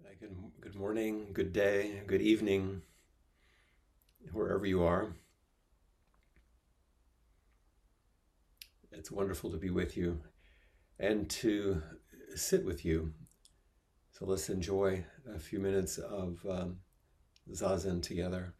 Uh, Good, good morning, good day, good evening, wherever you are. It's wonderful to be with you and to sit with you. So let's enjoy a few minutes of um, zazen together.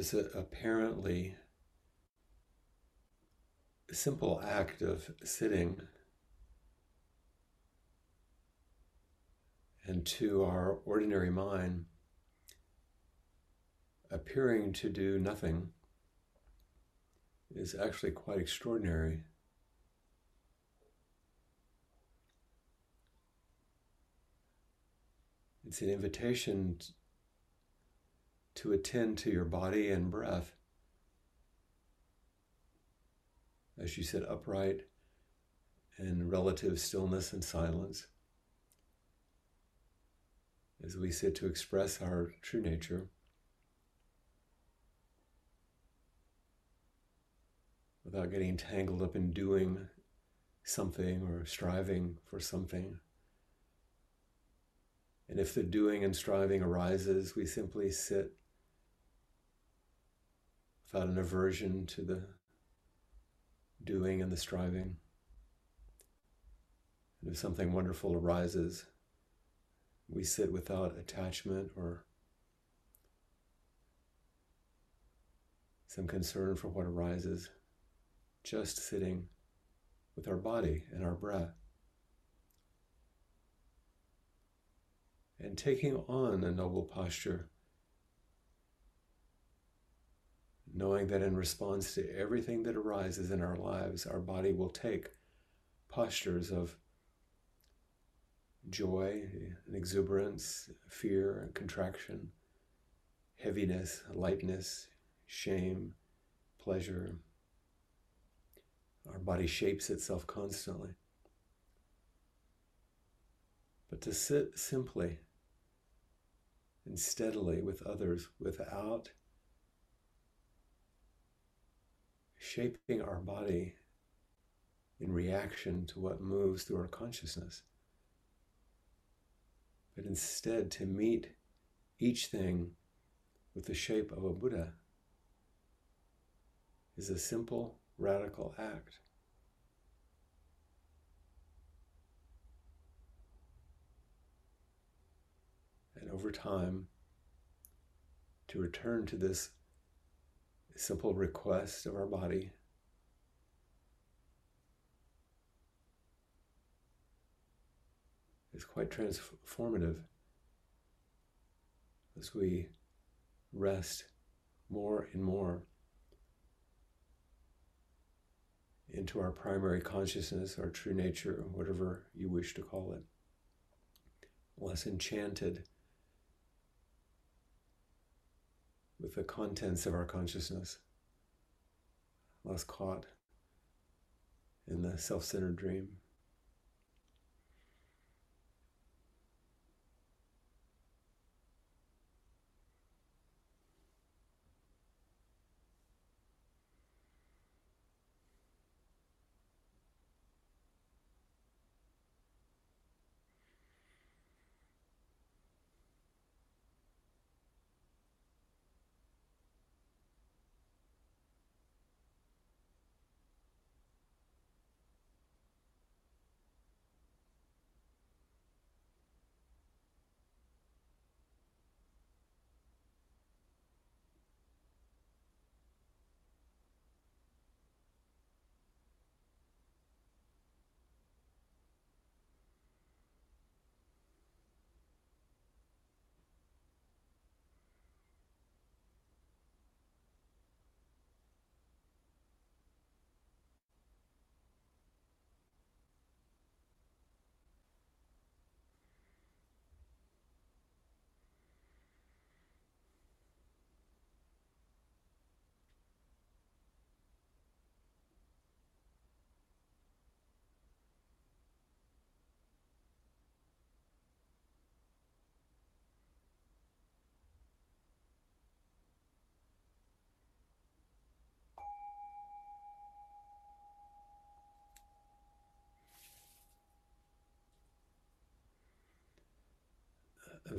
This apparently simple act of sitting and to our ordinary mind appearing to do nothing is actually quite extraordinary. It's an invitation to attend to your body and breath as you sit upright in relative stillness and silence. As we sit to express our true nature. Without getting tangled up in doing something or striving for something. And if the doing and striving arises, we simply sit without an aversion to the doing and the striving. And if something wonderful arises, we sit without attachment or some concern for what arises, just sitting with our body and our breath. And taking on a noble posture knowing that in response to everything that arises in our lives, our body will take postures of joy and exuberance, fear and contraction, heaviness, lightness, shame, pleasure. Our body shapes itself constantly. But to sit simply and steadily with others without shaping our body in reaction to what moves through our consciousness, but instead to meet each thing with the shape of a Buddha is a simple, radical act. And over time, to return to this simple request of our body. is quite transformative as we rest more and more into our primary consciousness, our true nature, whatever you wish to call it. Less enchanted with the contents of our consciousness, less caught in the self centered dream.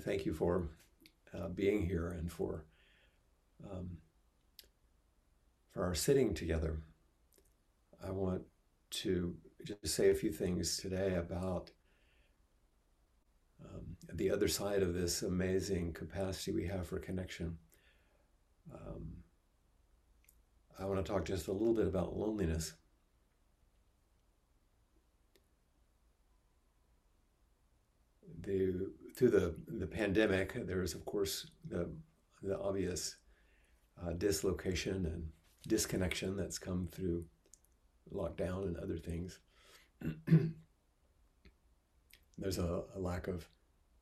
Thank you for uh, being here and for um, for our sitting together. I want to just say a few things today about um, the other side of this amazing capacity we have for connection. Um, I want to talk just a little bit about loneliness. The through the, the pandemic, there is, of course, the, the obvious uh, dislocation and disconnection that's come through lockdown and other things. There's a, a, lack of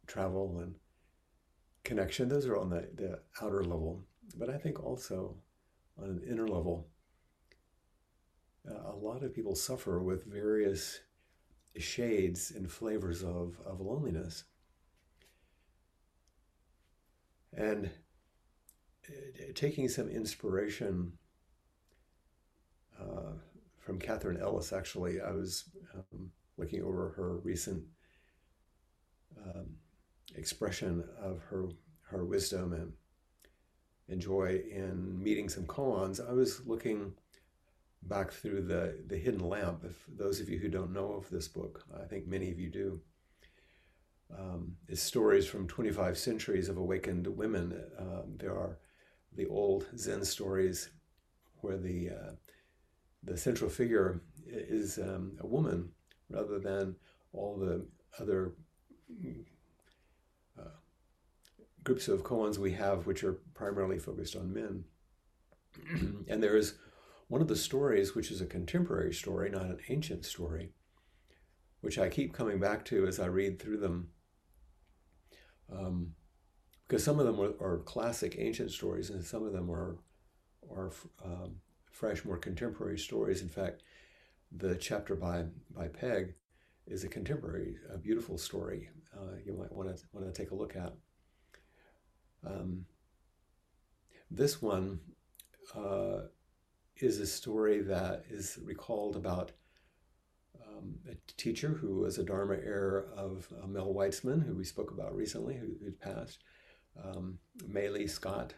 travel and connection. Those are on the, the outer level. But I think also on an inner level, uh, a lot of people suffer with various shades and flavors of, of loneliness. And uh, taking some inspiration uh, from Catherine Ellis, actually, I was um, looking over her recent um, expression of her her wisdom and, and joy in meeting some koans. I was looking back through the the hidden lamp. If those of you who don't know of this book, I think many of you do um, is stories from 25 centuries of awakened women. Um, there are the old Zen stories where the uh, the central figure is um, a woman rather than all the other uh, groups of koans we have, which are primarily focused on men. and there is one of the stories, which is a contemporary story, not an ancient story, which I keep coming back to as I read through them um, because some of them are, are, classic ancient stories and some of them are are um, fresh, more contemporary stories. In fact, the chapter by by Peg is a contemporary, a beautiful story. Uh, you might want to want to take a look at. Um, this one uh, is a story that is recalled about um, a teacher who was a Dharma heir of uh, Mel Weitzman, who we spoke about recently, who, who'd passed, um, Maylie Scott,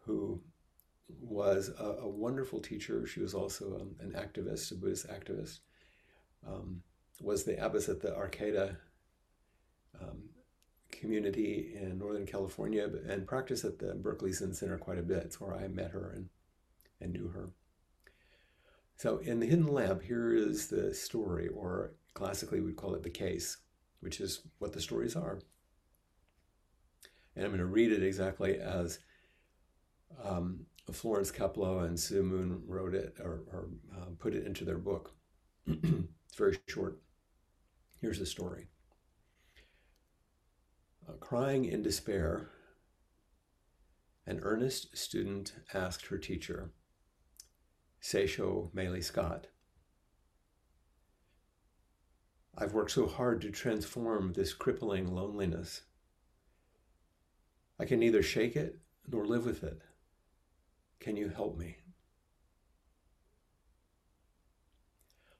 who was a, a, wonderful teacher. She was also um, an activist, a Buddhist activist, um, was the abbess at the Arcata um, community in Northern California and practiced at the Berkeley Zen Center quite a bit. It's where I met her and, and knew her. So in the hidden lamp, here is the story, or classically we'd call it the case, which is what the stories are. And I'm going to read it exactly as um, Florence Caplow and Sue Moon wrote it or, or uh, put it into their book. it's very short. Here's the story. Uh, crying in despair, an earnest student asked her teacher, Seisho Maylie Scott. I've worked so hard to transform this crippling loneliness. I can neither shake it nor live with it. Can you help me?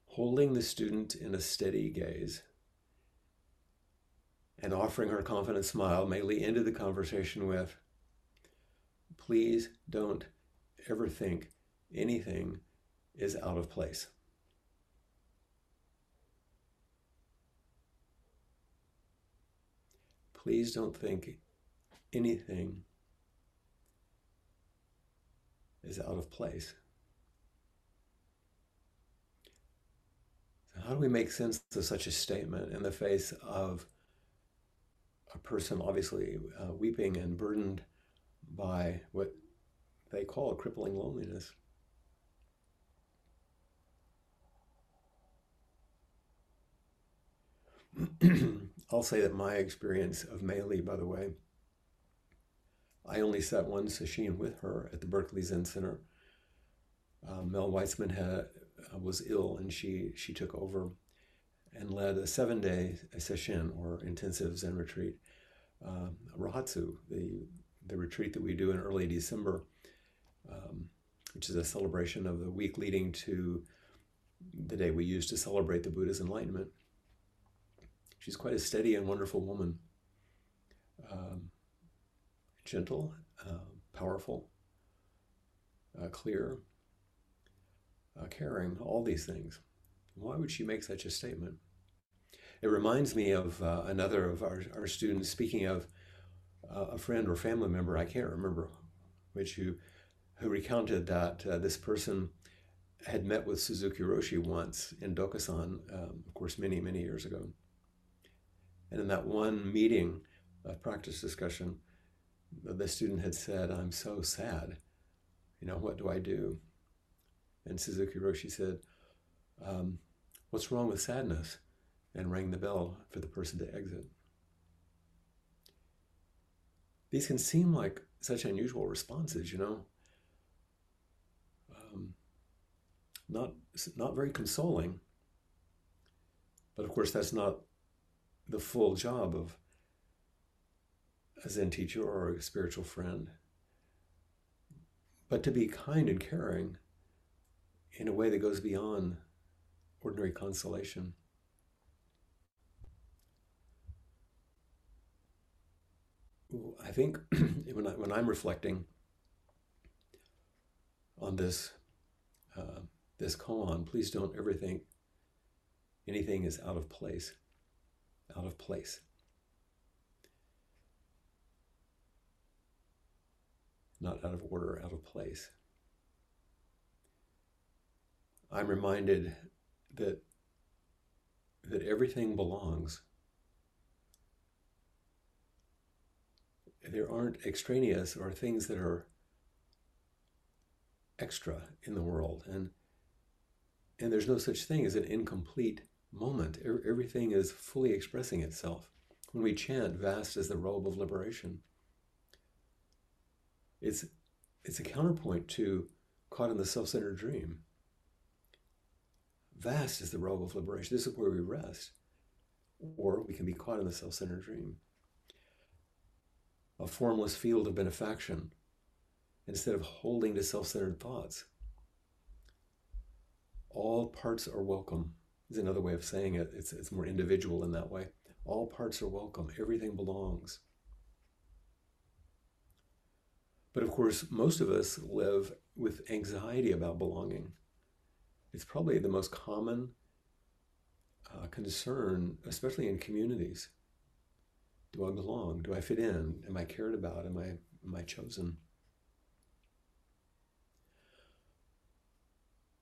Holding the student in a steady gaze And offering her confident smile, Maylie ended the conversation with, Please don't ever think anything is out of place. Please don't think anything is out of place. So how do we make sense of such a statement in the face of a person obviously uh, weeping and burdened by what they call crippling loneliness? I'll say that my experience of Maylie, by the way, I only sat one session with her at the Berkeley Zen Center. Uh, Mel Weitzman had, uh, was ill, and she she took over and led a seven-day session or intensive Zen retreat, uh, Rohatsu, the the retreat that we do in early December, um, which is a celebration of the week leading to the day we use to celebrate the Buddha's enlightenment. She's quite a steady and wonderful woman. Um, gentle, uh, powerful, uh, clear, uh, caring, all these things. Why would she make such a statement? It reminds me of uh, another of our, our students, speaking of uh, a friend or family member, I can't remember which, who, who recounted that uh, this person had met with Suzuki Roshi once in Dokusan, um, of course, many, many years ago. And in that one meeting, a practice discussion, the student had said, I'm so sad. You know, what do I do? And Suzuki Roshi said, um, What's wrong with sadness? And rang the bell for the person to exit. These can seem like such unusual responses, you know. Um, not, not very consoling. But of course, that's not the full job of a Zen teacher or a spiritual friend, but to be kind and caring in a way that goes beyond ordinary consolation. I think when, I, when I'm reflecting on this uh, this koan, please don't ever think anything is out of place out of place. Not out of order, out of place. I'm reminded that that everything belongs. There aren't extraneous or things that are extra in the world and and there's no such thing as an incomplete moment. Everything is fully expressing itself. When we chant, vast is the robe of liberation, it's, it's a counterpoint to caught in the self centered dream. Vast is the robe of liberation. This is where we rest. Or we can be caught in the self centered dream. A formless field of benefaction instead of holding to self centered thoughts. All parts are welcome is another way of saying it. It's, it's more individual in that way. All parts are welcome, everything belongs. But of course, most of us live with anxiety about belonging. It's probably the most common uh, concern, especially in communities. Do I belong? Do I fit in? Am I cared about? Am I, am I chosen?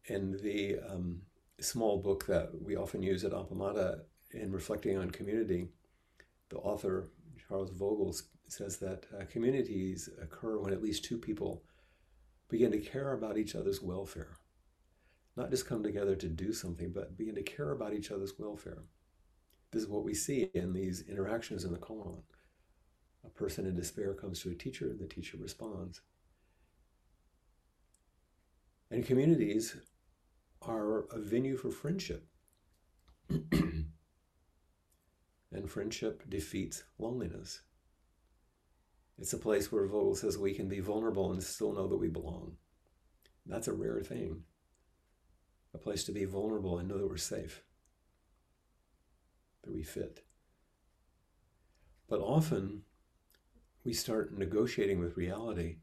And the um, small book that we often use at Appamada in reflecting on community, the author, Charles Vogl, says that uh, communities occur when at least two people begin to care about each other's welfare. Not just come together to do something, but begin to care about each other's welfare. This is what we see in these interactions in the koan. A person in despair comes to a teacher, and the teacher responds. And communities are a venue for friendship. and friendship defeats loneliness. It's a place where Vogl says we can be vulnerable and still know that we belong. That's a rare thing. A place to be vulnerable and know that we're safe, that we fit. But often we start negotiating with reality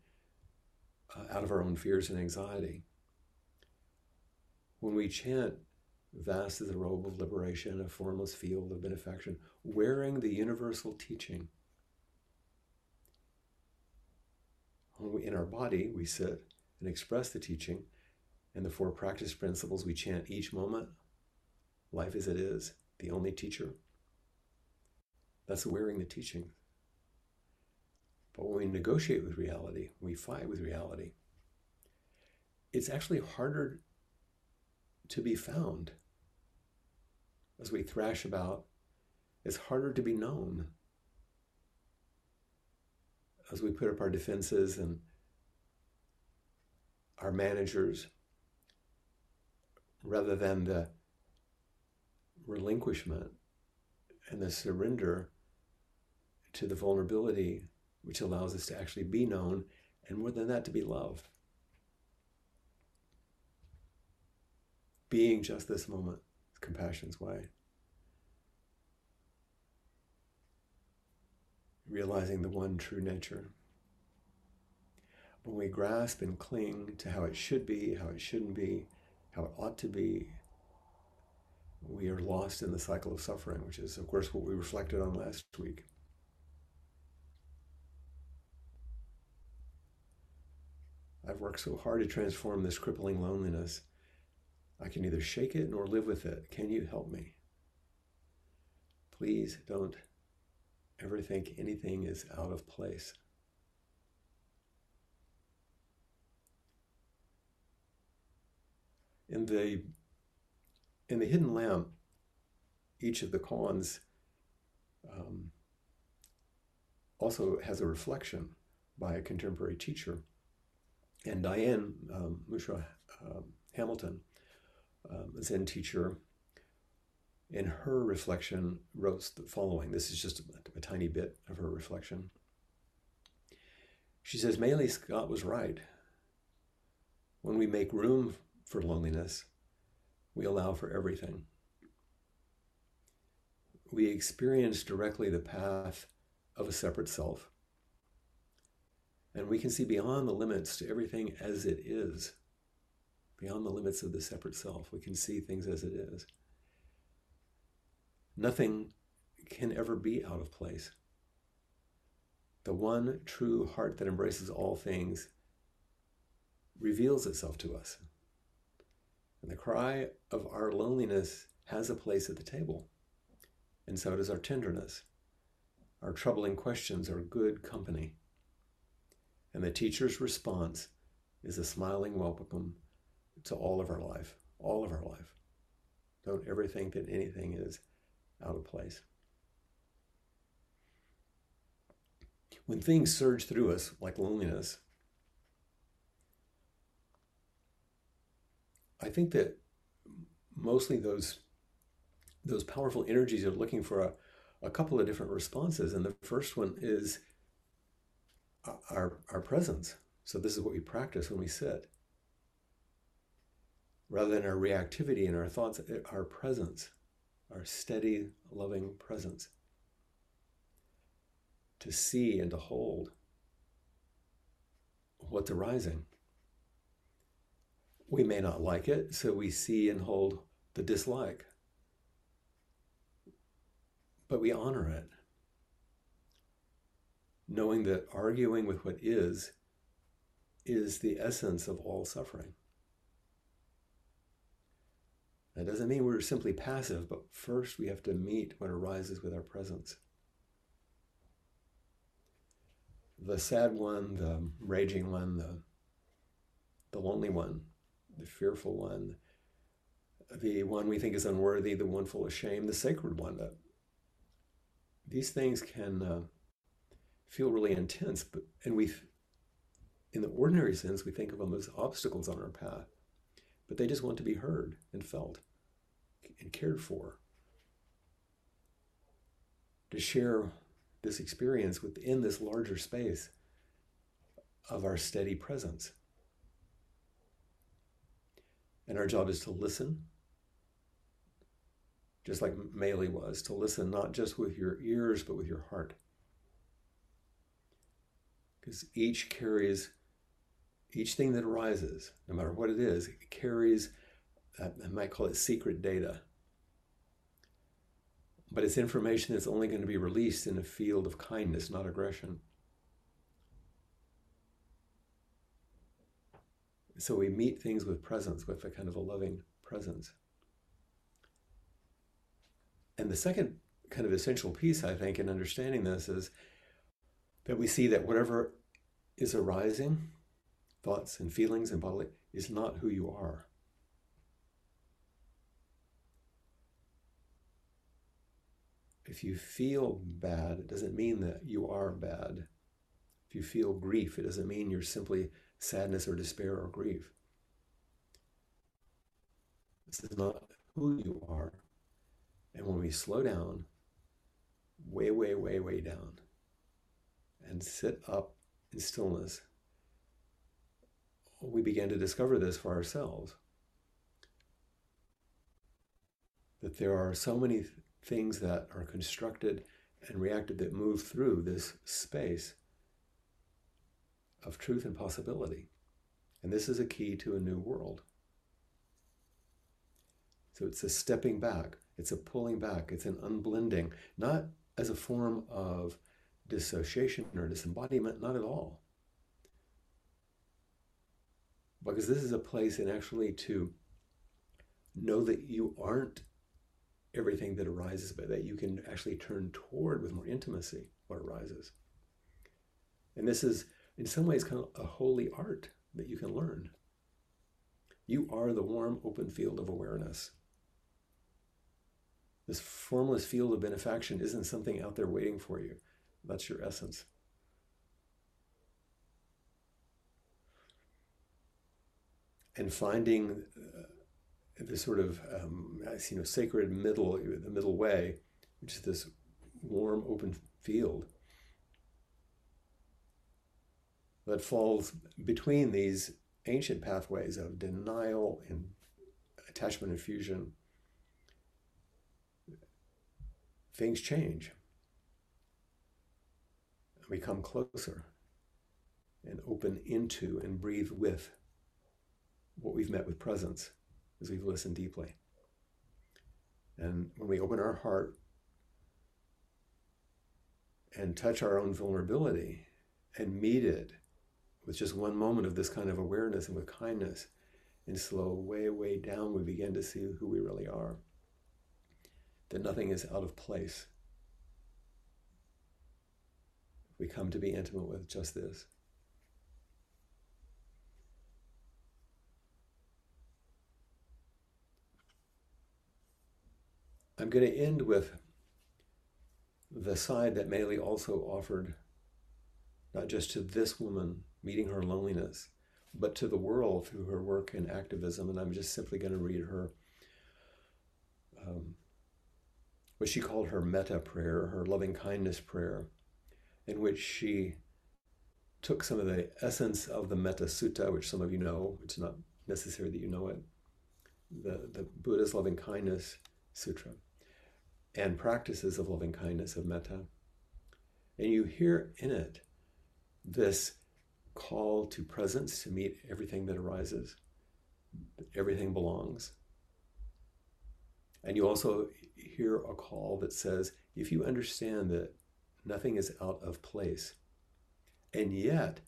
uh, out of our own fears and anxiety. When we chant, Vast is the robe of liberation, a formless field of benefaction, wearing the universal teaching. We, in our body, we sit and express the teaching, and the four practice principles we chant each moment life as it is, the only teacher. That's wearing the teaching. But when we negotiate with reality, we fight with reality, it's actually harder to be found. As we thrash about, it's harder to be known. As we put up our defenses and our managers, rather than the relinquishment and the surrender to the vulnerability which allows us to actually be known and more than that to be loved. Being just this moment, compassion's way. Realizing the one true nature. When we grasp and cling to how it should be, how it shouldn't be, how it ought to be, we are lost in the cycle of suffering, which is, of course, what we reflected on last week. I've worked so hard to transform this crippling loneliness I can neither shake it nor live with it. Can you help me? Please don't ever think anything is out of place. In the in the hidden lamp, each of the koans um, also has a reflection by a contemporary teacher. And Diane um, Musho um, Hamilton um, Zen teacher, in her reflection, wrote the following. This is just a, a tiny bit of her reflection. She says, Maylie Scott was right. When we make room for loneliness, we allow for everything. We experience directly the path of a separate self. And we can see beyond the limits to everything as it is beyond the limits of the separate self. We can see things as it is. Nothing can ever be out of place. The one true heart that embraces all things reveals itself to us. And the cry of our loneliness has a place at the table. And so does our tenderness. Our troubling questions are good company. And the teacher's response is a smiling welcome to all of our life, all of our life. Don't ever think that anything is out of place. When things surge through us, like loneliness, I think that mostly those those powerful energies are looking for a, a couple of different responses. And the first one is our, our presence. So this is what we practice when we sit rather than our reactivity and our thoughts, our presence, our steady, loving presence. To see and to hold what's arising. We may not like it, so we see and hold the dislike. But we honor it, knowing that arguing with what is is the essence of all suffering. That doesn't mean we're simply passive, but first we have to meet what arises with our presence. The sad one, the raging one, the, the lonely one, the fearful one, the one we think is unworthy, the one full of shame, the sacred one. These things can uh, feel really intense, but and we, in the ordinary sense, we think of them as obstacles on our path, but they just want to be heard and felt and cared for. To share this experience within this larger space of our steady presence. And our job is to listen, just like Maylie was, to listen not just with your ears, but with your heart. because each carries each thing that arises, no matter what it is, it carries, I might call it secret data. But it's information that's only going to be released in a field of kindness, not aggression. So we meet things with presence, with a kind of a loving presence. And the second kind of essential piece, I think, in understanding this is that we see that whatever is arising, thoughts and feelings and bodily, is not who you are. If you feel bad, it doesn't mean that you are bad. If you feel grief, it doesn't mean you're simply sadness or despair or grief. This is not who you are. And when we slow down, way, way, way, way down, and sit up in stillness, we begin to discover this for ourselves. That there are so many things that are constructed and reacted that move through this space of truth and possibility. And this is a key to a new world. So it's a stepping back, it's a pulling back, it's an unblending, not as a form of dissociation or disembodiment, not at all. Because this is a place and actually to know that you aren't everything that arises, but that you can actually turn toward with more intimacy what arises. And this is in some ways kind of a holy art that you can learn. You are the warm, open field of awareness. This formless field of benefaction isn't something out there waiting for you. That's your essence. And finding uh, the sort of um, you know sacred middle, the middle way, which is this warm, open field that falls between these ancient pathways of denial and attachment and fusion, things change. We come closer and open into and breathe with what we've met with presence as we've listened deeply. And when we open our heart and touch our own vulnerability and meet it with just one moment of this kind of awareness and with kindness, and slow way, way down, we begin to see who we really are. That nothing is out of place. We come to be intimate with just this. I'm going to end with the side that Maylie also offered, not just to this woman meeting her loneliness, but to the world through her work in activism. And I'm just simply going to read her um, what she called her metta prayer, her loving kindness prayer, in which she took some of the essence of the Metta Sutta, which some of you know, it's not necessary that you know it, the, the Buddha's loving kindness sutra, and practices of loving kindness of metta. And you hear in it this call to presence to meet everything that arises. Everything belongs. And you also hear a call that says, if you understand that nothing is out of place, and yet,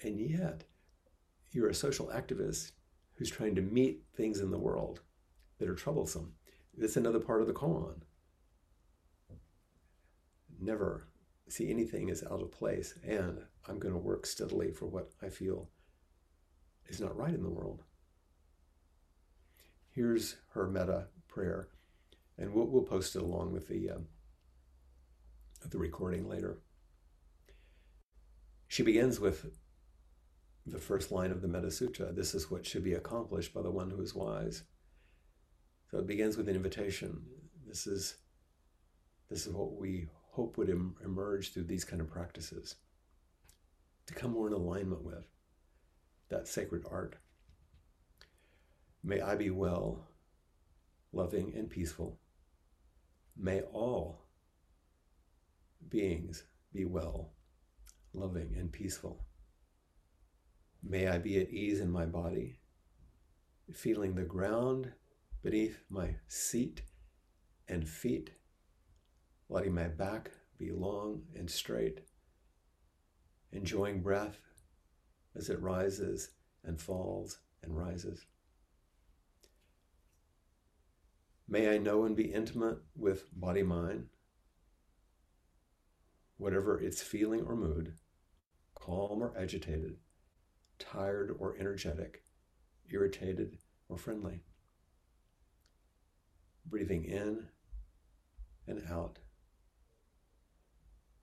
and yet, you're a social activist who's trying to meet things in the world that are troublesome. That's another part of the koan. Never see anything as out of place, and I'm going to work steadily for what I feel is not right in the world. Here's her metta prayer, and we'll, we'll post it along with the, um, the recording later. She begins with the first line of the Metta Sutra This is what should be accomplished by the one who is wise. So it begins with an invitation. This is, this is what we hope would em- emerge through these kind of practices to come more in alignment with that sacred art. May I be well, loving, and peaceful. May all beings be well, loving, and peaceful. May I be at ease in my body, feeling the ground beneath my seat and feet, letting my back be long and straight, enjoying breath as it rises and falls and rises. May I know and be intimate with body mind, whatever its feeling or mood, calm or agitated, tired or energetic, irritated or friendly. Breathing in and out,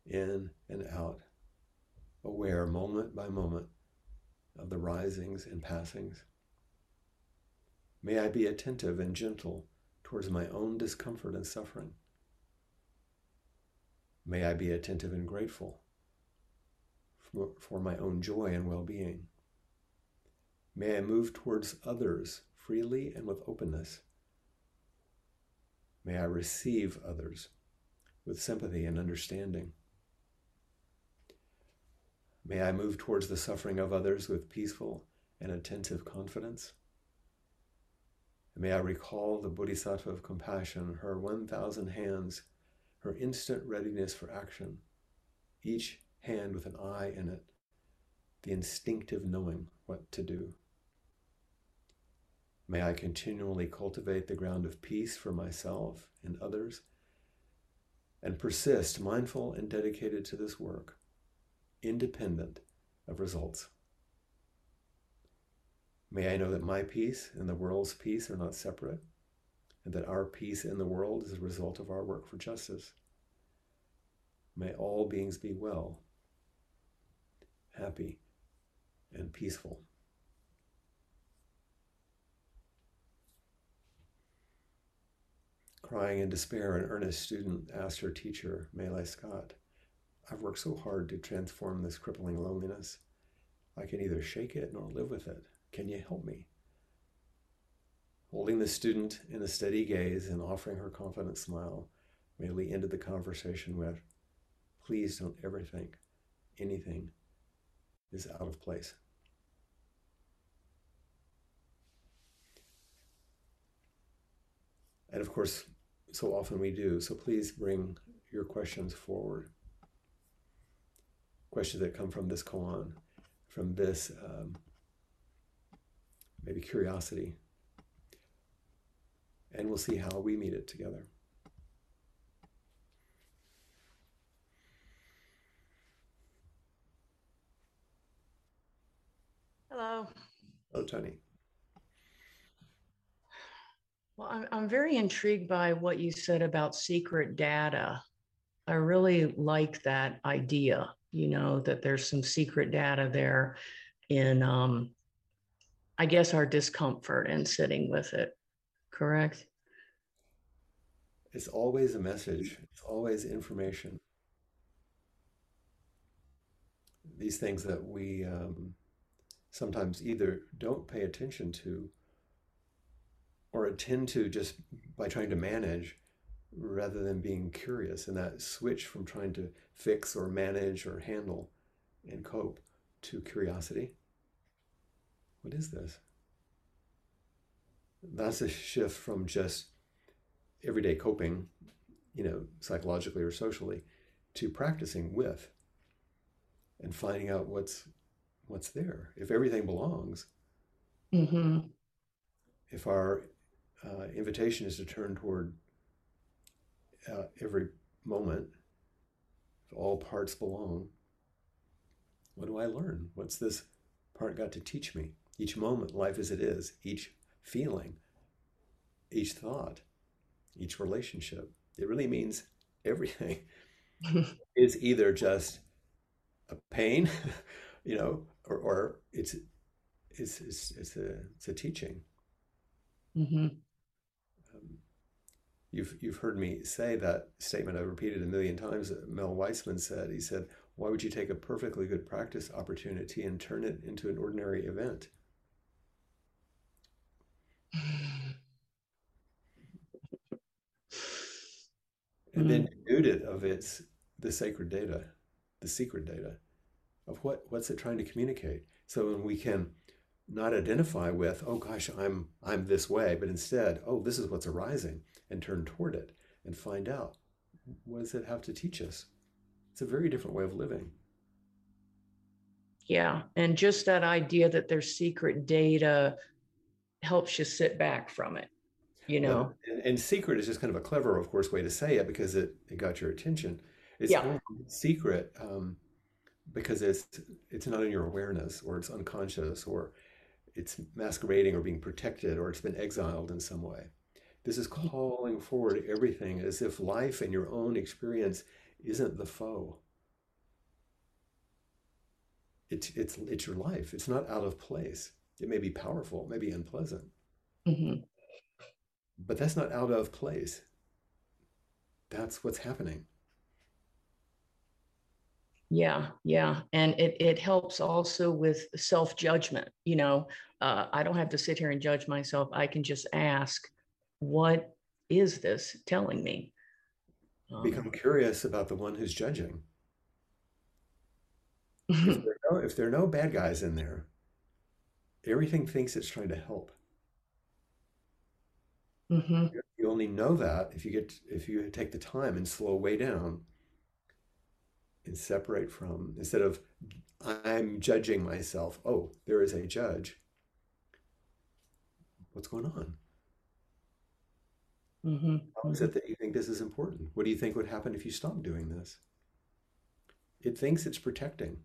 in and out, aware moment by moment of the risings and passings. May I be attentive and gentle towards my own discomfort and suffering. May I be attentive and grateful for, for my own joy and well being. May I move towards others freely and with openness. May I receive others with sympathy and understanding. May I move towards the suffering of others with peaceful and attentive confidence. may I recall the Bodhisattva of compassion, her 1,000 hands, her instant readiness for action, each hand with an eye in it, the instinctive knowing what to do. May I continually cultivate the ground of peace for myself and others, and persist mindful and dedicated to this work independent of results. May I know that my peace and the world's peace are not separate, and that our peace in the world is a result of our work for justice. May all beings be well, happy, and peaceful. Crying in despair, an earnest student asked her teacher, Maylie Scott, I've worked so hard to transform this crippling loneliness. I can neither shake it nor live with it. Can you help me? Holding the student in a steady gaze and offering her confident smile, Maylie ended the conversation with, Please don't ever think anything is out of place. And of course, so often we do. So please bring your questions forward questions that come from this koan, from this um, maybe curiosity. And we'll see how we meet it together. Hello. Hello, Tony. Well, I'm, I'm very intrigued by what you said about secret data. I really like that idea you know, that there's some secret data there in, um, I guess, our discomfort and sitting with it. Correct? It's always a message, it's always information. These things that we um, sometimes either don't pay attention to or attend to just by trying to manage rather than being curious and that switch from trying to fix or manage or handle and cope to curiosity. What is this? That's a shift from just everyday coping, you know, psychologically or socially, to practicing with and finding out what's what's there. If everything belongs, mm-hmm. if our uh, invitation is to turn toward uh, every moment, if all parts belong, what do I learn? What's this part got to teach me? Each moment, life as it is, each feeling, each thought, each relationship. It really means everything is either just a pain, you know, or, or it's, it's, it's, it's, a, it's a teaching. Mm-hmm. You've, you've heard me say that statement, I've repeated a million times. That Mel Weitsman said, he said, Why would you take a perfectly good practice opportunity and turn it into an ordinary event? and then hmm. nude it of its the sacred data, the secret data. of what what's it trying to communicate. So when we can not identify with, oh gosh, I'm I'm this way, but instead, oh, this is what's arising, and turn toward it and find out what does it have to teach us. It's a very different way of living. Yeah, and just that idea that there's secret data helps you sit back from it. You know, well, and, and, secret is just kind of a clever, of course, way to say it because it, it got your attention. It's yeah. secret um, because it's it's not in your awareness or it's unconscious or it's masquerading or being protected or it's been exiled in some way. This is calling forward everything as if life and your own experience isn't the foe. It's, it's, it's your life. It's not out of place. It may be powerful, it may be unpleasant. Mm-hmm. But that's not out of place. That's what's happening. Yeah, yeah. And it, it helps also with self judgment. You know, uh, I don't have to sit here and judge myself. I can just ask, what is this telling me? Um, Become curious about the one who's judging. if, there no, if there are no bad guys in there, everything thinks it's trying to help. Mm-hmm. You only know that if you get if you take the time and slow way down and separate from instead of I'm judging myself. Oh, there is a judge. What's going on? Mm-hmm. How is it that you think this is important? What do you think would happen if you stopped doing this? It thinks it's protecting.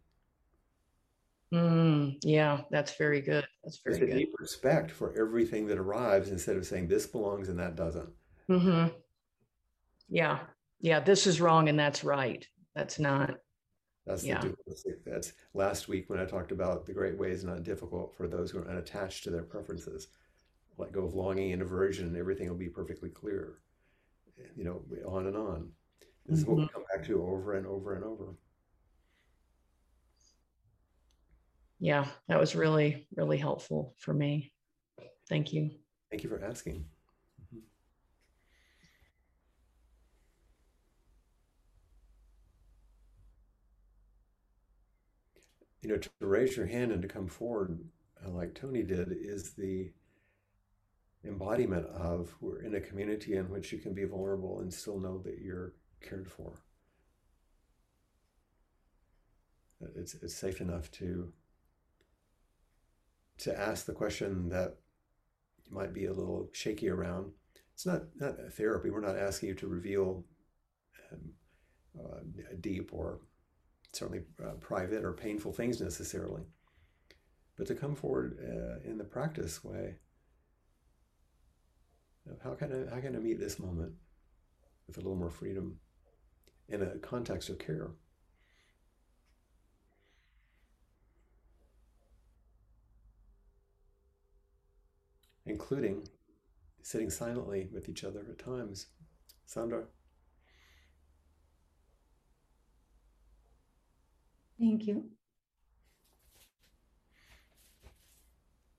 Mm, yeah, that's very good. That's very good. deep respect for everything that arrives instead of saying this belongs and that doesn't. Mm-hmm. Yeah, yeah. This is wrong and that's right. That's not. That's yeah. the dualistic. That's last week when I talked about the great ways not difficult for those who are unattached to their preferences. Let go of longing and aversion, and everything will be perfectly clear. You know, on and on. This mm-hmm. is what we mm-hmm. come back to over and over and over. Yeah, that was really, really helpful for me. Thank you. Thank you for asking. You know, to raise your hand and to come forward uh, like Tony did is the embodiment of we're in a community in which you can be vulnerable and still know that you're cared for. It's, it's safe enough to to ask the question that you might be a little shaky around. It's not not therapy. We're not asking you to reveal um, uh, deep or certainly uh, private or painful things necessarily, but to come forward uh, in the practice way of how can I how can I meet this moment with a little more freedom in a context of care. Including sitting silently with each other at times. Sandra. Thank you.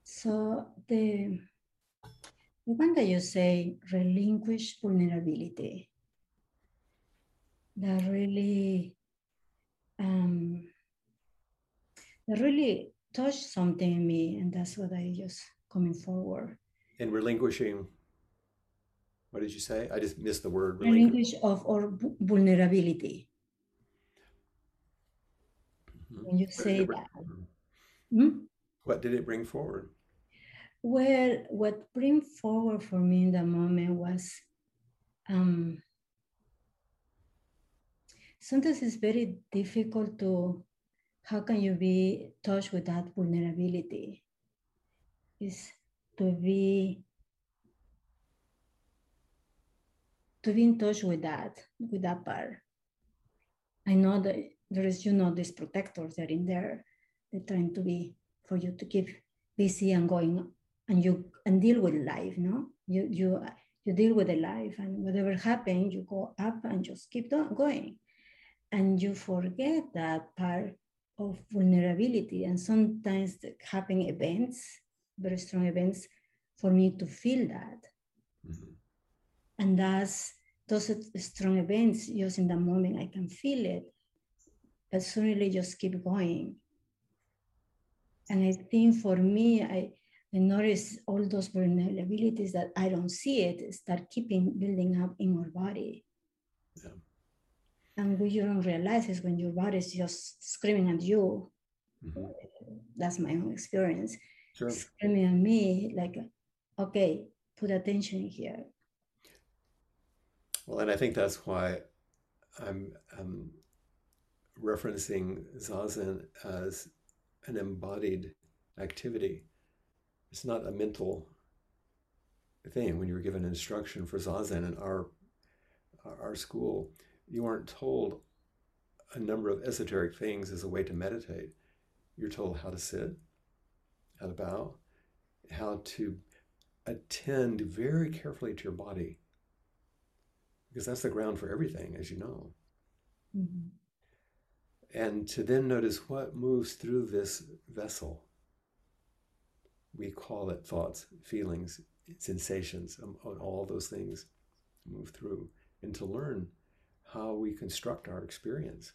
So the, the one that you say relinquish vulnerability, that really um, that really touched something in me, and that's what I just coming forward. And relinquishing, what did you say? I just missed the word. Relinquish, relinquish of or vulnerability when you say that. Hmm? What did it bring forward? Well, what bring forward for me in that moment was um, sometimes it's very difficult to how can you be touched with that vulnerability is to be to be in touch with that with that part i know that there is, you know, these protectors that are in there. They're trying to be for you to keep busy and going and you and deal with life, no? You you you deal with the life and whatever happens, you go up and just keep going. And you forget that part of vulnerability. And sometimes happen events, very strong events, for me to feel that. Mm-hmm. And that's those strong events, just in the moment I can feel it but suddenly just keep going. And I think for me, I, I notice all those vulnerabilities that I don't see it start keeping building up in our body. Yeah. And what you don't realize is when your body is just screaming at you. Mhm. That's my own experience. Sure. Screaming at me, like, okay, put attention here. Well, and I think that's why I'm, um referencing Zazen as an embodied activity. It's not a mental thing. When you were given instruction for Zazen in our our school, you weren't told a number of esoteric things as a way to meditate. You're told how to sit, how to bow, how to attend very carefully to your body. Because that's the ground for everything, as you know. Mhm. And to then notice what moves through this vessel. We call it thoughts, feelings, sensations, um, and all those things move through. And to learn how we construct our experience.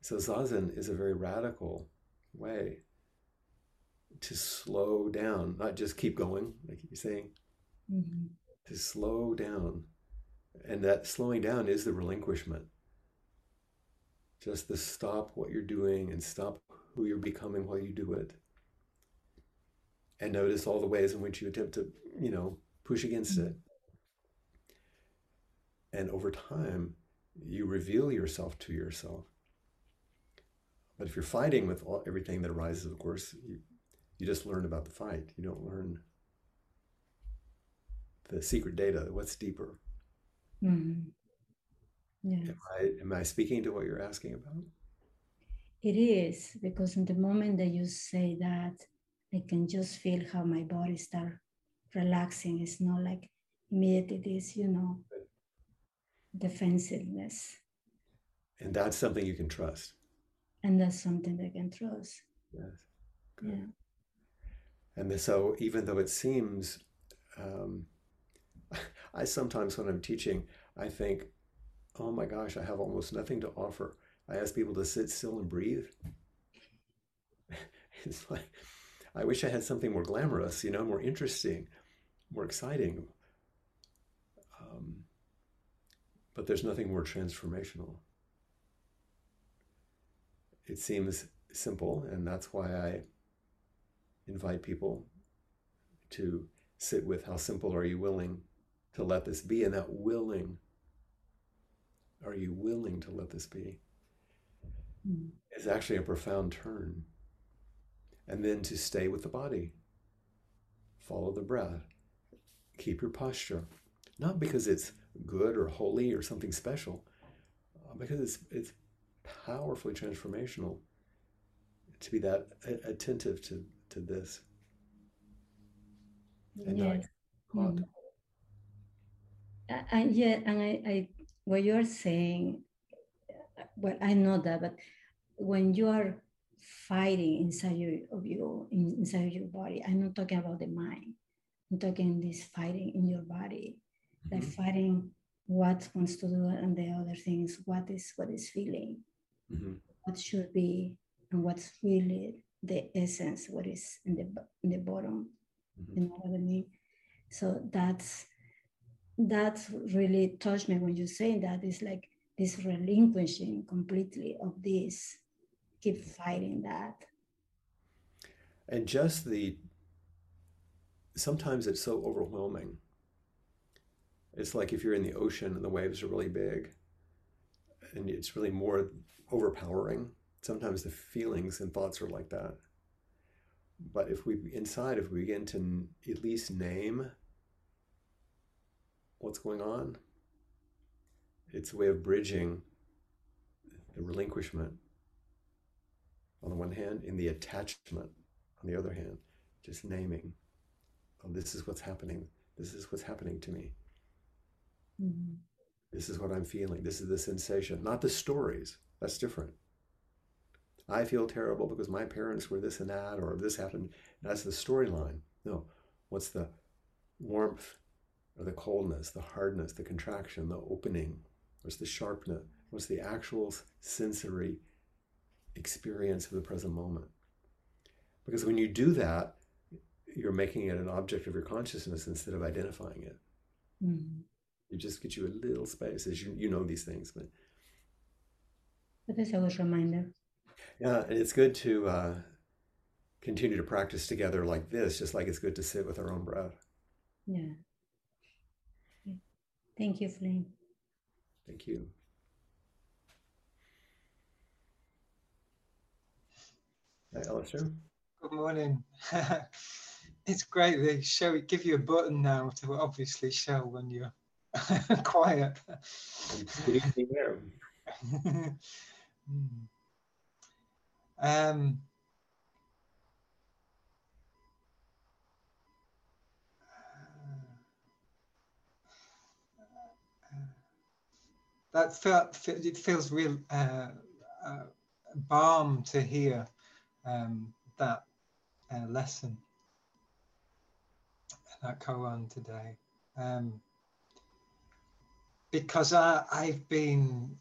So, Zazen is a very radical way to slow down, not just keep going, like you're saying, Mhm. to slow down. And that slowing down is the relinquishment. Just to stop what you're doing and stop who you're becoming while you do it. And notice all the ways in which you attempt to, you know, push against it. And over time, you reveal yourself to yourself. But if you're fighting with all, everything that arises, of course, you, you just learn about the fight. You don't learn the secret data, what's deeper. Mhm. Yes. Am I, am I speaking to what you're asking about? It is because in the moment that you say that, I can just feel how my body start relaxing. It's not like immediately this, you know, defensiveness, And that's something you can trust. and that's something I can trust. Yes. Good. Yeah. And so, even though it seems, um, I sometimes, when I'm teaching, I think, oh my gosh, I have almost nothing to offer. I ask people to sit still and breathe. It's like, I wish I had something more glamorous, you know, more interesting, more exciting. Um, but there's nothing more transformational. It seems simple, and that's why I invite people to sit with how simple are you willing to let this be, and that willing, are you willing to let this be, Mm. is actually a profound turn. And then to stay with the body, follow the breath, keep your posture, not because it's good or holy or something special, uh, because it's it's powerfully transformational to be that attentive to to this and not caught. Mm. And yeah, and I, I, what you're saying, well, I know that, but when you are fighting inside you, of you, in, inside of your body, I'm not talking about the mind. I'm talking this fighting in your body, like Mhm, fighting what wants to do and the other things, what is what is feeling, mhm. what should be, and what's really the essence, what is in the in the bottom. Mhm. You know what I mean? So that's that's really touched me when you say that. It's like this relinquishing completely of this, keep fighting that. And just the sometimes it's so overwhelming. It's like if you're in the ocean and the waves are really big and it's really more overpowering. Sometimes the feelings and thoughts are like that. But if we inside, if we begin to at least name what's going on, it's a way of bridging the relinquishment on the one hand, in the attachment on the other hand, just naming, oh, this is what's happening. This is what's happening to me. Mhm. This is what I'm feeling. This is the sensation, not the stories. That's different. I feel terrible because my parents were this and that, or this happened. That's the storyline. No, what's the warmth or the coldness, the hardness, the contraction, the opening? What's the sharpness, What's the actual sensory experience of the present moment? Because when you do that, you're making it an object of your consciousness instead of identifying it. Mm-hmm. It just gets you a little space, as you you know these things, but. But that's always a reminder. Yeah, and it's good to uh, continue to practice together like this, just like it's good to sit with our own breath. Yeah. Thank you, Flint. Thank you. Hi, Alistair. Good morning. it's great they show give you a button now to obviously show when you're quiet. um, that felt it feels real uh, uh, balm to hear um, that uh, lesson. That koan today. Um, because I, I've been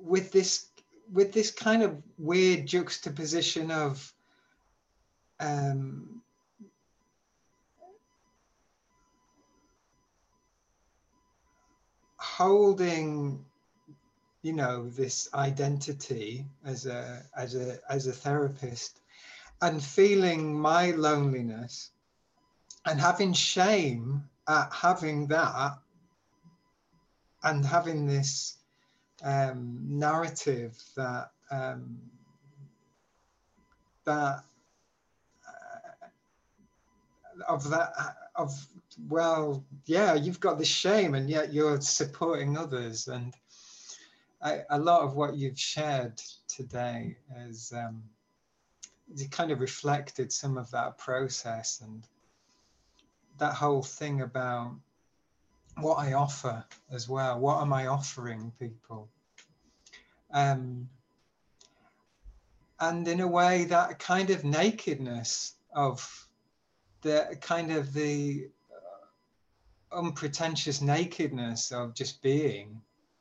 with this with this kind of weird juxtaposition of um, holding you know this identity as a as a as a therapist and feeling my loneliness and having shame at having that and having this um, narrative that um, that uh, of that of well, yeah, you've got the shame and yet you're supporting others. And I, a lot of what you've shared today is um, it kind of reflected some of that process and that whole thing about what I offer as well. What am I offering people? Um, and in a way, that kind of nakedness of the kind of the unpretentious nakedness of just being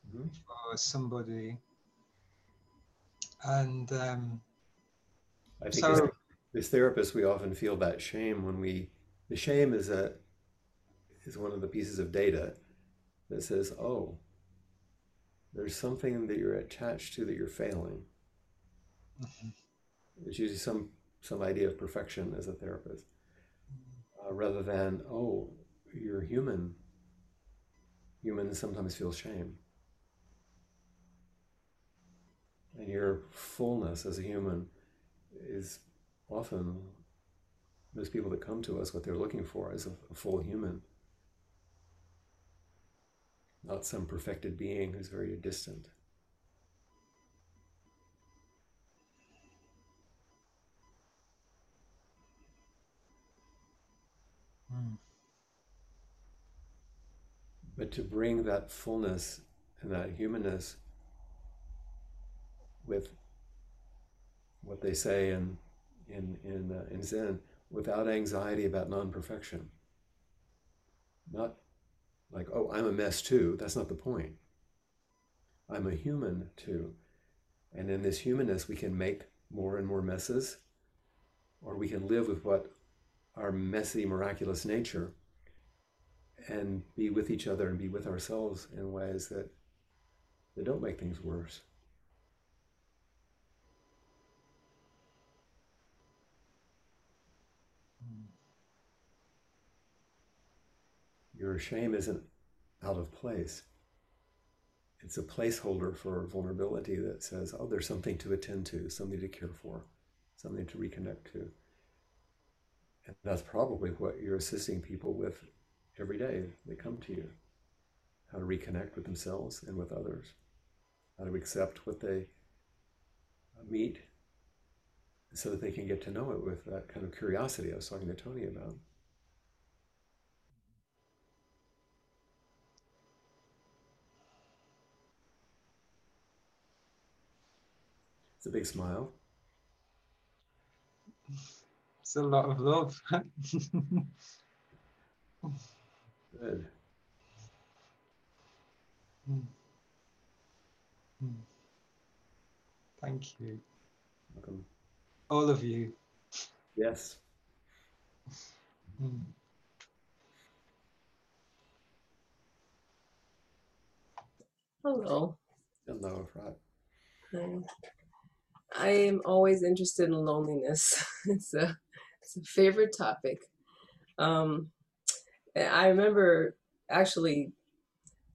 mm-hmm. for somebody. And um, I think so, as, as therapists, we often feel that shame when we. The shame is a is one of the pieces of data that says, "Oh, there's something that you're attached to that you're failing." Mm-hmm. It's usually some some idea of perfection as a therapist, uh, rather than, "Oh, you're human. Humans sometimes feel shame. And your fullness as a human is often those people that come to us, what they're looking for is a, a full human, not some perfected being who's very distant. But to bring that fullness and that humanness with what they say in in in, uh, in Zen without anxiety about non-perfection. Not like, oh, I'm a mess too. That's not the point. I'm a human too. And in this humanness, we can make more and more messes, or we can live with what our messy, miraculous nature and be with each other and be with ourselves in ways that that don't make things worse. Your shame isn't out of place. It's a placeholder for vulnerability that says, oh, there's something to attend to, something to care for, something to reconnect to. And that's probably what you're assisting people with every day they come to you. How to reconnect with themselves and with others. How to accept what they meet so that they can get to know it with that kind of curiosity I was talking to Tony about. It's a big smile. It's a lot of love. Good. Hmm. Thank you. Welcome. All of you. Yes. Hmm. Hello. Hello, Rod. Um, I am always interested in loneliness. it's a it's a favorite topic. Um, I remember actually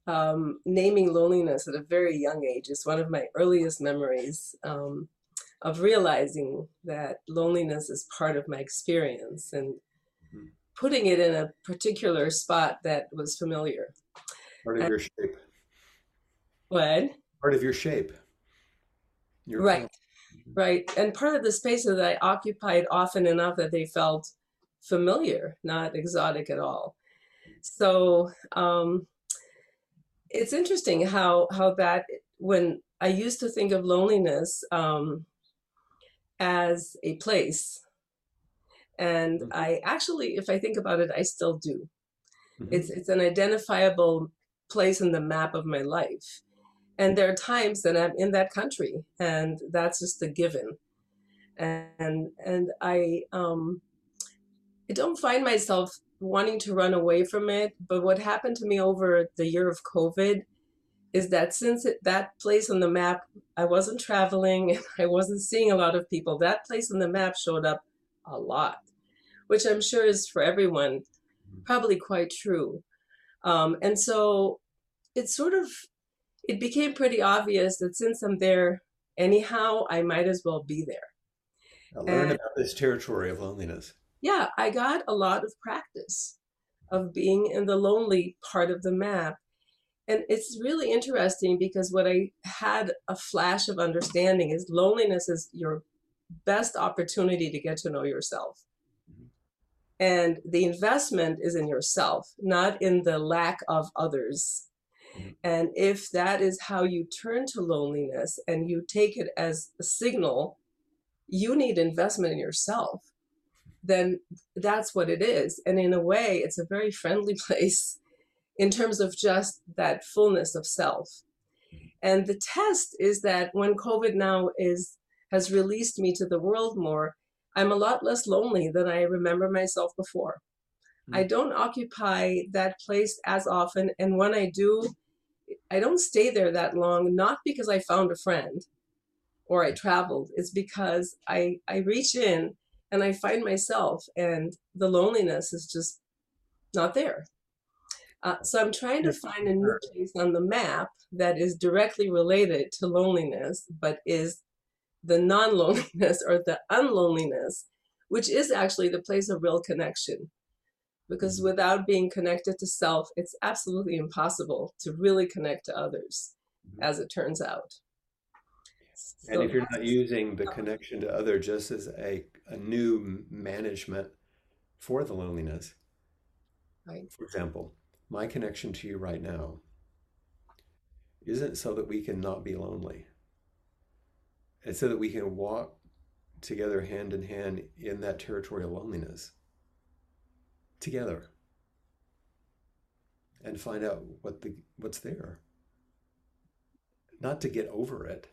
um, naming loneliness at a very young age. It's one of my earliest memories um, of realizing that loneliness is part of my experience and Mhm. putting it in a particular spot that was familiar. Part of Uh, your shape. What? Part of your shape. Your Right, right. And part of the spaces that I occupied often enough that they felt familiar, not exotic at all. So um, it's interesting how how that when I used to think of loneliness um, as a place, and Mhm. I actually, if I think about it, I still do. Mhm. It's it's an identifiable place in the map of my life. And there are times that I'm in that country, and that's just a given. And and I um, I don't find myself wanting to run away from it. But what happened to me over the year of COVID is that since it, that place on the map, I wasn't traveling and I wasn't seeing a lot of people. That place on the map showed up a lot, which I'm sure is for everyone probably quite true. Um, and so it sort of it became pretty obvious that since I'm there anyhow, I might as well be there. I learned and- about this territory of loneliness. Yeah, I got a lot of practice of being in the lonely part of the map. And it's really interesting because what I had a flash of understanding is loneliness is your best opportunity to get to know yourself. And the investment is in yourself, not in the lack of others. Mhm. And if that is how you turn to loneliness and you take it as a signal, you need investment in yourself, then that's what it is. And in a way, it's a very friendly place in terms of just that fullness of self. Mm-hmm. And the test is that when COVID now is has released me to the world more, I'm a lot less lonely than I remember myself before. Hmm. I don't occupy that place as often, and when I do, I don't stay there that long, not because I found a friend or I hmm. traveled. It's because I, I reach in and I find myself, and the loneliness is just not there. Uh, so I'm trying to find a new place on the map that is directly related to loneliness, but is the non loneliness or the unloneliness, which is actually the place of real connection. Because Mhm. without being connected to self, it's absolutely impossible to really connect to others, Mhm. as it turns out. And if you're not using the connection to other just as a, a new management for the loneliness, Right. for example, my connection to you right now isn't so that we can not be lonely. It's so that we can walk together hand in hand in that territory of loneliness together and find out what the what's there. Not to get over it,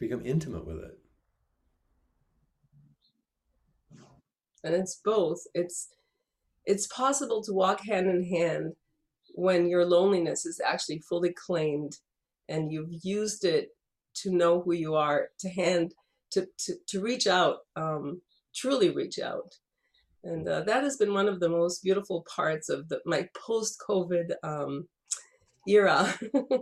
to become intimate with it. and it's both. It's it's possible to walk hand in hand when your loneliness is actually fully claimed and you've used it to know who you are to hand to to, to reach out um, truly reach out. And uh, that has been one of the most beautiful parts of the, my post-covid um, era.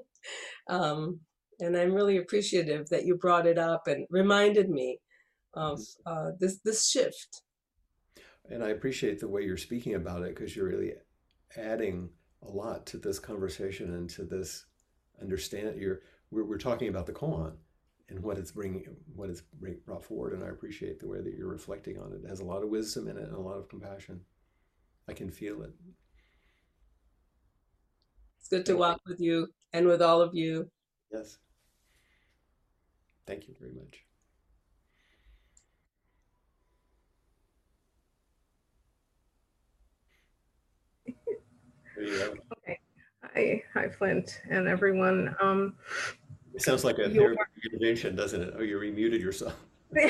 Um, and i'm really appreciative that you brought it up and reminded me of uh, this this shift And I appreciate the way you're speaking about it because you're really adding a lot to this conversation and to this understand. You're we're, we're talking about the koan and what it's bringing, what it's bring, brought forward, and I appreciate the way that you're reflecting on it. It has a lot of wisdom in it and a lot of compassion. I can feel it. It's good to walk with you and with all of you. Yes. Thank you very much. Go. Hi, hi, Flint and everyone. Um, It sounds like a Your- intervention, doesn't it? Oh, you remuted yourself.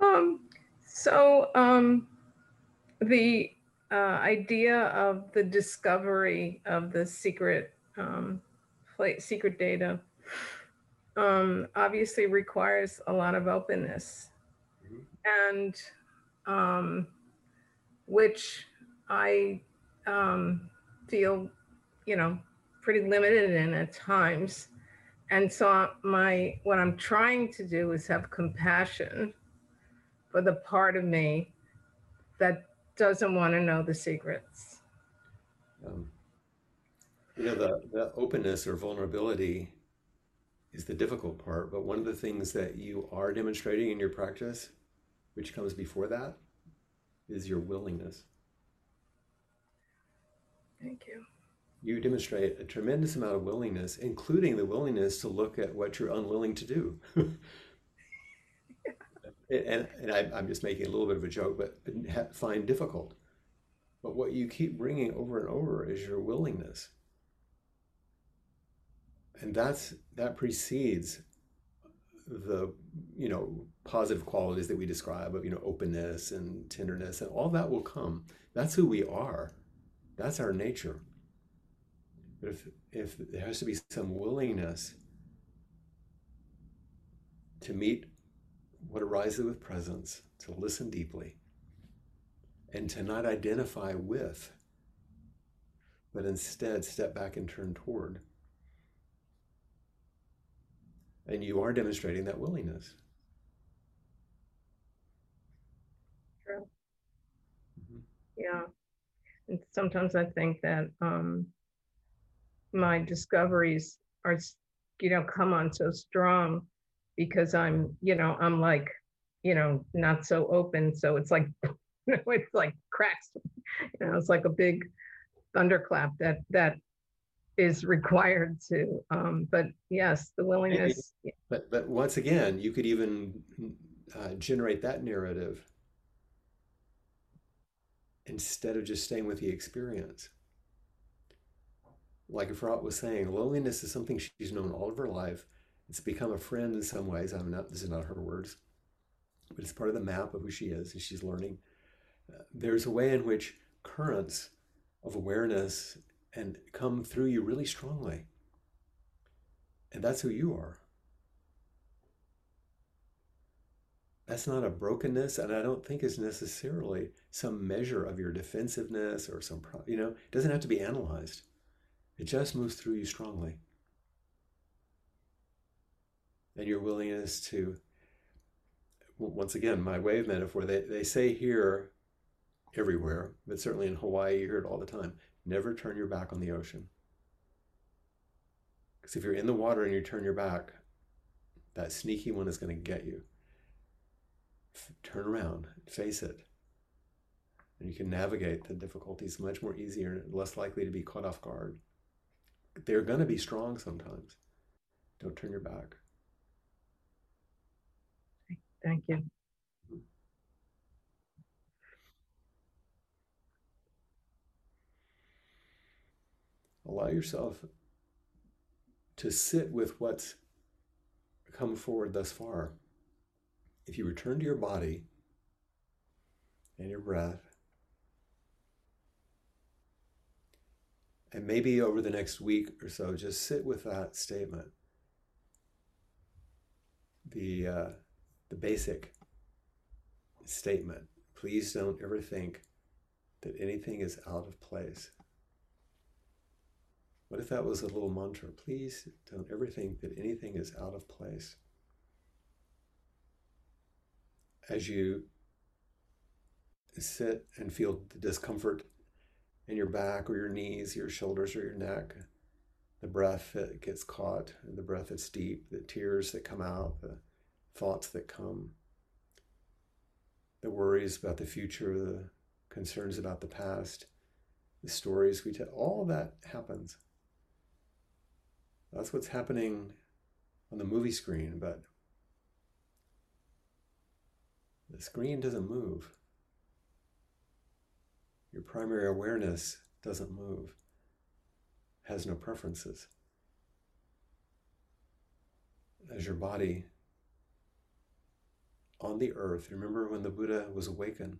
um, so um, the uh, idea of the discovery of the secret um, secret data um, obviously requires a lot of openness, and um, which I um, feel, you know, pretty limited in at times. And so my what I'm trying to do is have compassion for the part of me that doesn't want to know the secrets. Um, you know, the, the openness or vulnerability is the difficult part, but one of the things that you are demonstrating in your practice, which comes before that, is your willingness. Thank you. You demonstrate a tremendous amount of willingness, including the willingness to look at what you're unwilling to do. and and I, I'm just making a little bit of a joke, but find difficult. But what you keep bringing over and over is your willingness, and that's that precedes the you know positive qualities that we describe of you know openness and tenderness and all that will come. That's who we are. That's our nature. But if if there has to be some willingness to meet what arises with presence, to listen deeply, and to not identify with, but instead step back and turn toward. And you are demonstrating that willingness. True. Mhm. Yeah. And sometimes I think that um, my discoveries are, you know, come on so strong because I'm, you know, I'm like, you know, not so open. So it's like, you know, it's like cracks. You know, it's like a big thunderclap that that is required to. Um, but yes, the willingness. But but once again, you could even uh, generate that narrative instead of just staying with the experience. Like Efrat was saying, loneliness is something she's known all of her life. It's become a friend in some ways. I'm not. This is not her words, but it's part of the map of who she is, and she's learning. Uh, there's a way in which currents of awareness and come through you really strongly, and that's who you are. that's not a brokenness and i don't think is necessarily some measure of your defensiveness or some you know it doesn't have to be analyzed. It just moves through you strongly. And your willingness to once again my wave metaphor they, they say here everywhere but certainly in hawaii you hear it all the time never turn your back on the ocean because if you're in the water and you turn your back that sneaky one is going to get you f- turn around, face it. And you can navigate the difficulties much more easier and less likely to be caught off guard. They're going to be strong sometimes. Don't turn your back. Thank you. Allow yourself to sit with what's come forward thus far. If you return to your body and your breath, and maybe over the next week or so, just sit with that statement. The uh, the basic statement. Please don't ever think that anything is out of place. What if that was a little mantra? Please don't ever think that anything is out of place. As you sit and feel the discomfort in your back or your knees, your shoulders or your neck, the breath that gets caught, the breath that's deep, the tears that come out, the thoughts that come, the worries about the future, the concerns about the past, the stories we tell, all that happens. That's what's happening on the movie screen, but the screen doesn't move. Your primary awareness doesn't move, has no preferences. As your body on the earth, remember when the Buddha was awakened?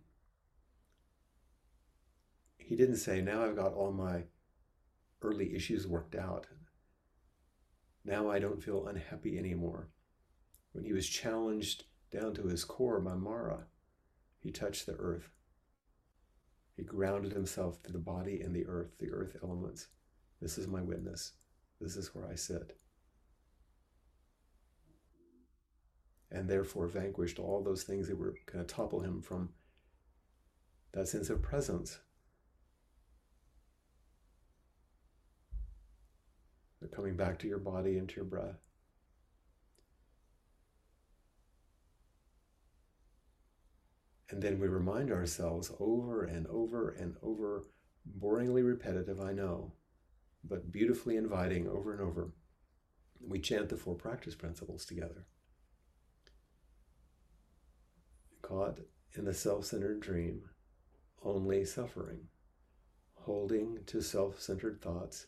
He didn't say, Now I've got all my early issues worked out. Now I don't feel unhappy anymore. When he was challenged down to his core by Mara, he touched the earth. He grounded himself to the body and the earth, the earth elements. This is my witness. This is where I sit. And therefore vanquished all those things that were going to topple him from that sense of presence. Coming back to your body and to your breath. And then we remind ourselves over and over and over, boringly repetitive, I know, but beautifully inviting over and over. We chant the four practice principles together. Caught in the self centered dream, only suffering, holding to self centered thoughts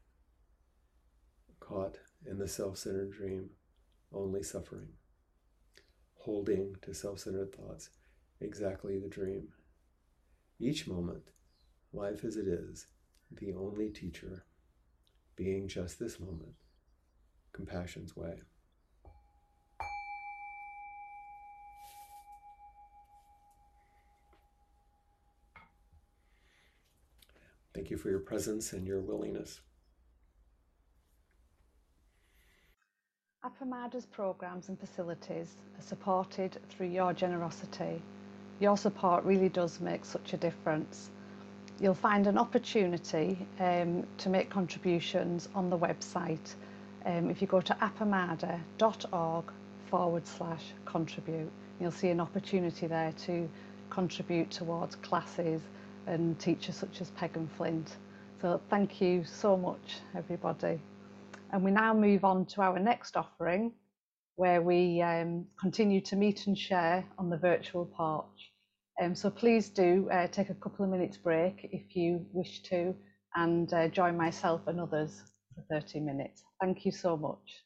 Caught in the self centered dream, only suffering, holding to self centered thoughts, exactly the dream each moment, life as it is, the only teacher, being just this moment, compassion's way. Thank you for your presence and your willingness. Appamada's programs and facilities are supported through your generosity your support really does make such a difference. You'll find an opportunity um, to make contributions on the website um, if you go to appamada.org forward slash contribute. You'll see an opportunity there to contribute towards classes and teachers such as Peg and Flint. So thank you so much, everybody. And we now move on to our next offering, where we um, continue to meet and share on the virtual porch. Um, so please do uh, take a couple of minutes break if you wish to and uh, join myself and others for 30 minutes. Thank you so much.